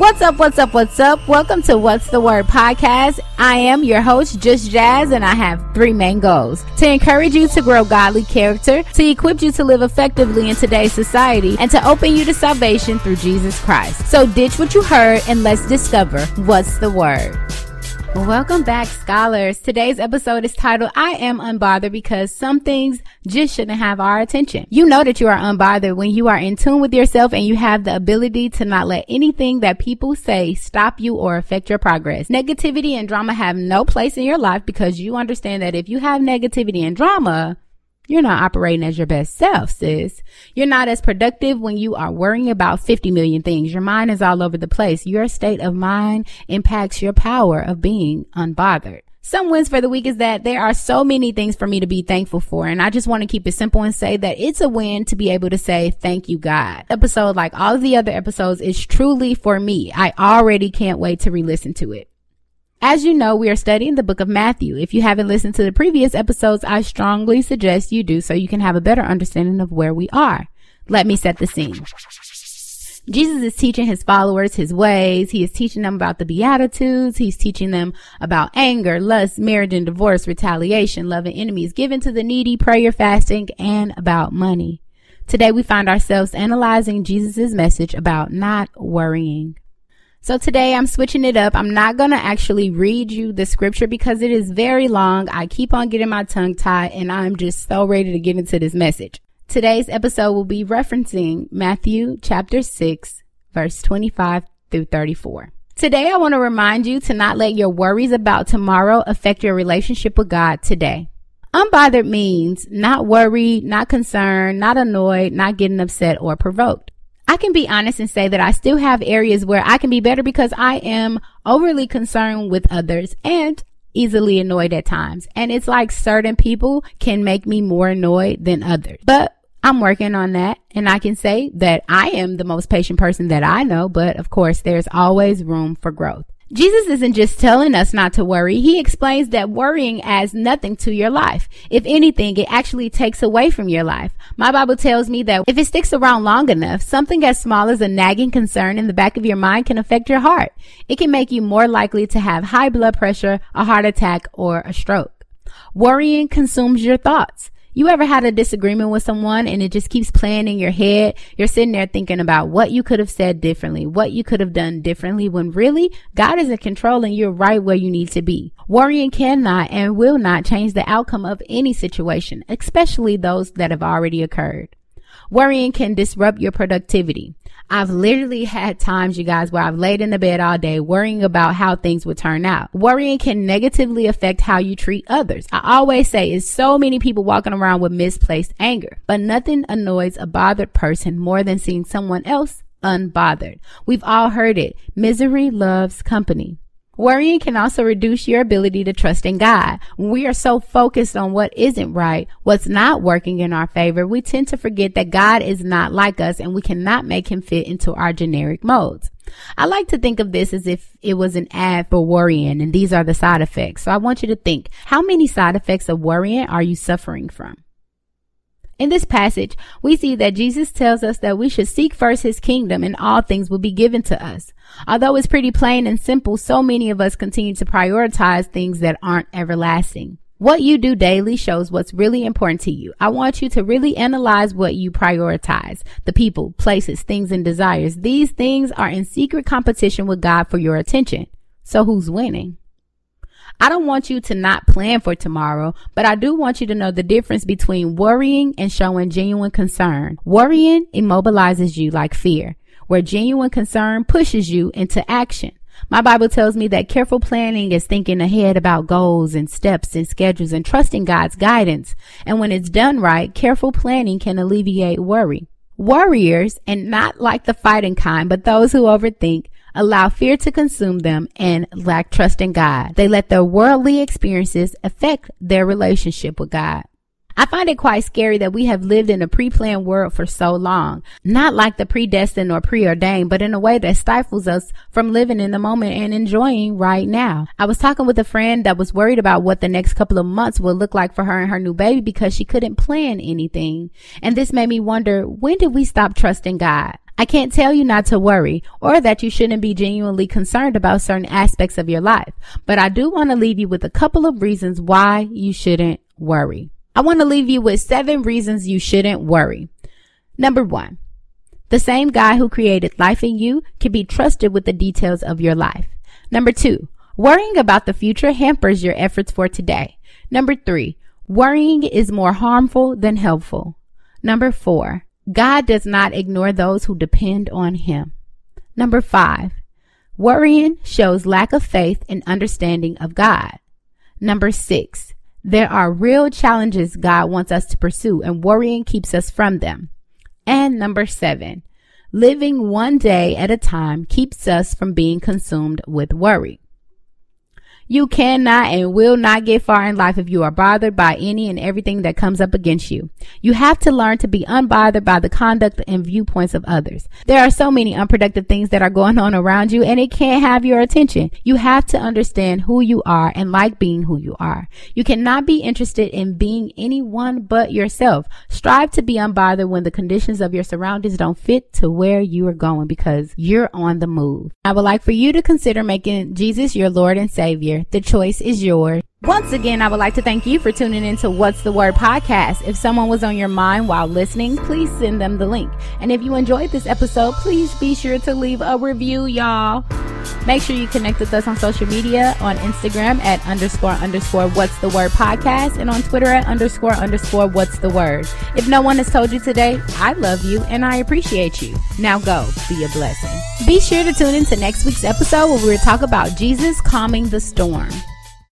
What's up, what's up, what's up? Welcome to What's the Word podcast. I am your host, Just Jazz, and I have three main goals. To encourage you to grow godly character, to equip you to live effectively in today's society, and to open you to salvation through Jesus Christ. So ditch what you heard and let's discover what's the Word. Welcome back, scholars. Today's episode is titled, I am unbothered because some things just shouldn't have our attention. You know that you are unbothered when you are in tune with yourself and you have the ability to not let anything that people say stop you or affect your progress. Negativity and drama have no place in your life because you understand that if you have negativity and drama, you're not operating as your best self, sis. You're not as productive when you are worrying about 50 million things. Your mind is all over the place. Your state of mind impacts your power of being unbothered. Some wins for the week is that there are so many things for me to be thankful for. And I just want to keep it simple and say that it's a win to be able to say, thank you, God. Episode like all of the other episodes is truly for me. I already can't wait to re-listen to it. As you know, we are studying the book of Matthew. If you haven't listened to the previous episodes, I strongly suggest you do so you can have a better understanding of where we are. Let me set the scene. Jesus is teaching his followers his ways. He is teaching them about the Beatitudes. He's teaching them about anger, lust, marriage and divorce, retaliation, loving enemies, giving to the needy, prayer, fasting, and about money. Today we find ourselves analyzing Jesus' message about not worrying. So today I'm switching it up. I'm not going to actually read you the scripture because it is very long. I keep on getting my tongue tied and I'm just so ready to get into this message. Today's episode will be referencing Matthew chapter 6 verse 25 through 34. Today I want to remind you to not let your worries about tomorrow affect your relationship with God today. Unbothered means not worried, not concerned, not annoyed, not getting upset or provoked. I can be honest and say that I still have areas where I can be better because I am overly concerned with others and easily annoyed at times. And it's like certain people can make me more annoyed than others. But I'm working on that and I can say that I am the most patient person that I know, but of course there's always room for growth. Jesus isn't just telling us not to worry. He explains that worrying adds nothing to your life. If anything, it actually takes away from your life. My Bible tells me that if it sticks around long enough, something as small as a nagging concern in the back of your mind can affect your heart. It can make you more likely to have high blood pressure, a heart attack, or a stroke. Worrying consumes your thoughts. You ever had a disagreement with someone and it just keeps playing in your head? You're sitting there thinking about what you could have said differently, what you could have done differently when really God is in control and you're right where you need to be. Worrying cannot and will not change the outcome of any situation, especially those that have already occurred. Worrying can disrupt your productivity. I've literally had times, you guys, where I've laid in the bed all day worrying about how things would turn out. Worrying can negatively affect how you treat others. I always say it's so many people walking around with misplaced anger, but nothing annoys a bothered person more than seeing someone else unbothered. We've all heard it. Misery loves company. Worrying can also reduce your ability to trust in God. When we are so focused on what isn't right, what's not working in our favor, we tend to forget that God is not like us and we cannot make him fit into our generic modes. I like to think of this as if it was an ad for worrying and these are the side effects. So I want you to think, how many side effects of worrying are you suffering from? In this passage, we see that Jesus tells us that we should seek first his kingdom and all things will be given to us. Although it's pretty plain and simple, so many of us continue to prioritize things that aren't everlasting. What you do daily shows what's really important to you. I want you to really analyze what you prioritize. The people, places, things, and desires. These things are in secret competition with God for your attention. So who's winning? I don't want you to not plan for tomorrow, but I do want you to know the difference between worrying and showing genuine concern. Worrying immobilizes you like fear, where genuine concern pushes you into action. My Bible tells me that careful planning is thinking ahead about goals and steps and schedules and trusting God's guidance. And when it's done right, careful planning can alleviate worry. Worriers, and not like the fighting kind, but those who overthink, allow fear to consume them and lack trust in God. They let their worldly experiences affect their relationship with God. I find it quite scary that we have lived in a pre-planned world for so long. Not like the predestined or preordained, but in a way that stifles us from living in the moment and enjoying right now. I was talking with a friend that was worried about what the next couple of months would look like for her and her new baby because she couldn't plan anything. And this made me wonder, when did we stop trusting God? I can't tell you not to worry or that you shouldn't be genuinely concerned about certain aspects of your life, but I do want to leave you with a couple of reasons why you shouldn't worry. I want to leave you with seven reasons you shouldn't worry. Number one, the same guy who created life in you can be trusted with the details of your life. Number two, worrying about the future hampers your efforts for today. Number three, worrying is more harmful than helpful. Number four, God does not ignore those who depend on him. Number five, worrying shows lack of faith and understanding of God. Number six, there are real challenges God wants us to pursue and worrying keeps us from them. And number seven, living one day at a time keeps us from being consumed with worry. You cannot and will not get far in life if you are bothered by any and everything that comes up against you. You have to learn to be unbothered by the conduct and viewpoints of others. There are so many unproductive things that are going on around you and it can't have your attention. You have to understand who you are and like being who you are. You cannot be interested in being anyone but yourself. Strive to be unbothered when the conditions of your surroundings don't fit to where you are going because you're on the move. I would like for you to consider making Jesus your Lord and Savior the choice is yours. Once again, I would like to thank you for tuning into What's the Word podcast. If someone was on your mind while listening, please send them the link. And if you enjoyed this episode, please be sure to leave a review, y'all. Make sure you connect with us on social media on Instagram at underscore underscore what's the word podcast and on Twitter at underscore underscore what's the word. If no one has told you today, I love you and I appreciate you. Now go be a blessing. Be sure to tune in to next week's episode where we will talk about Jesus calming the storm.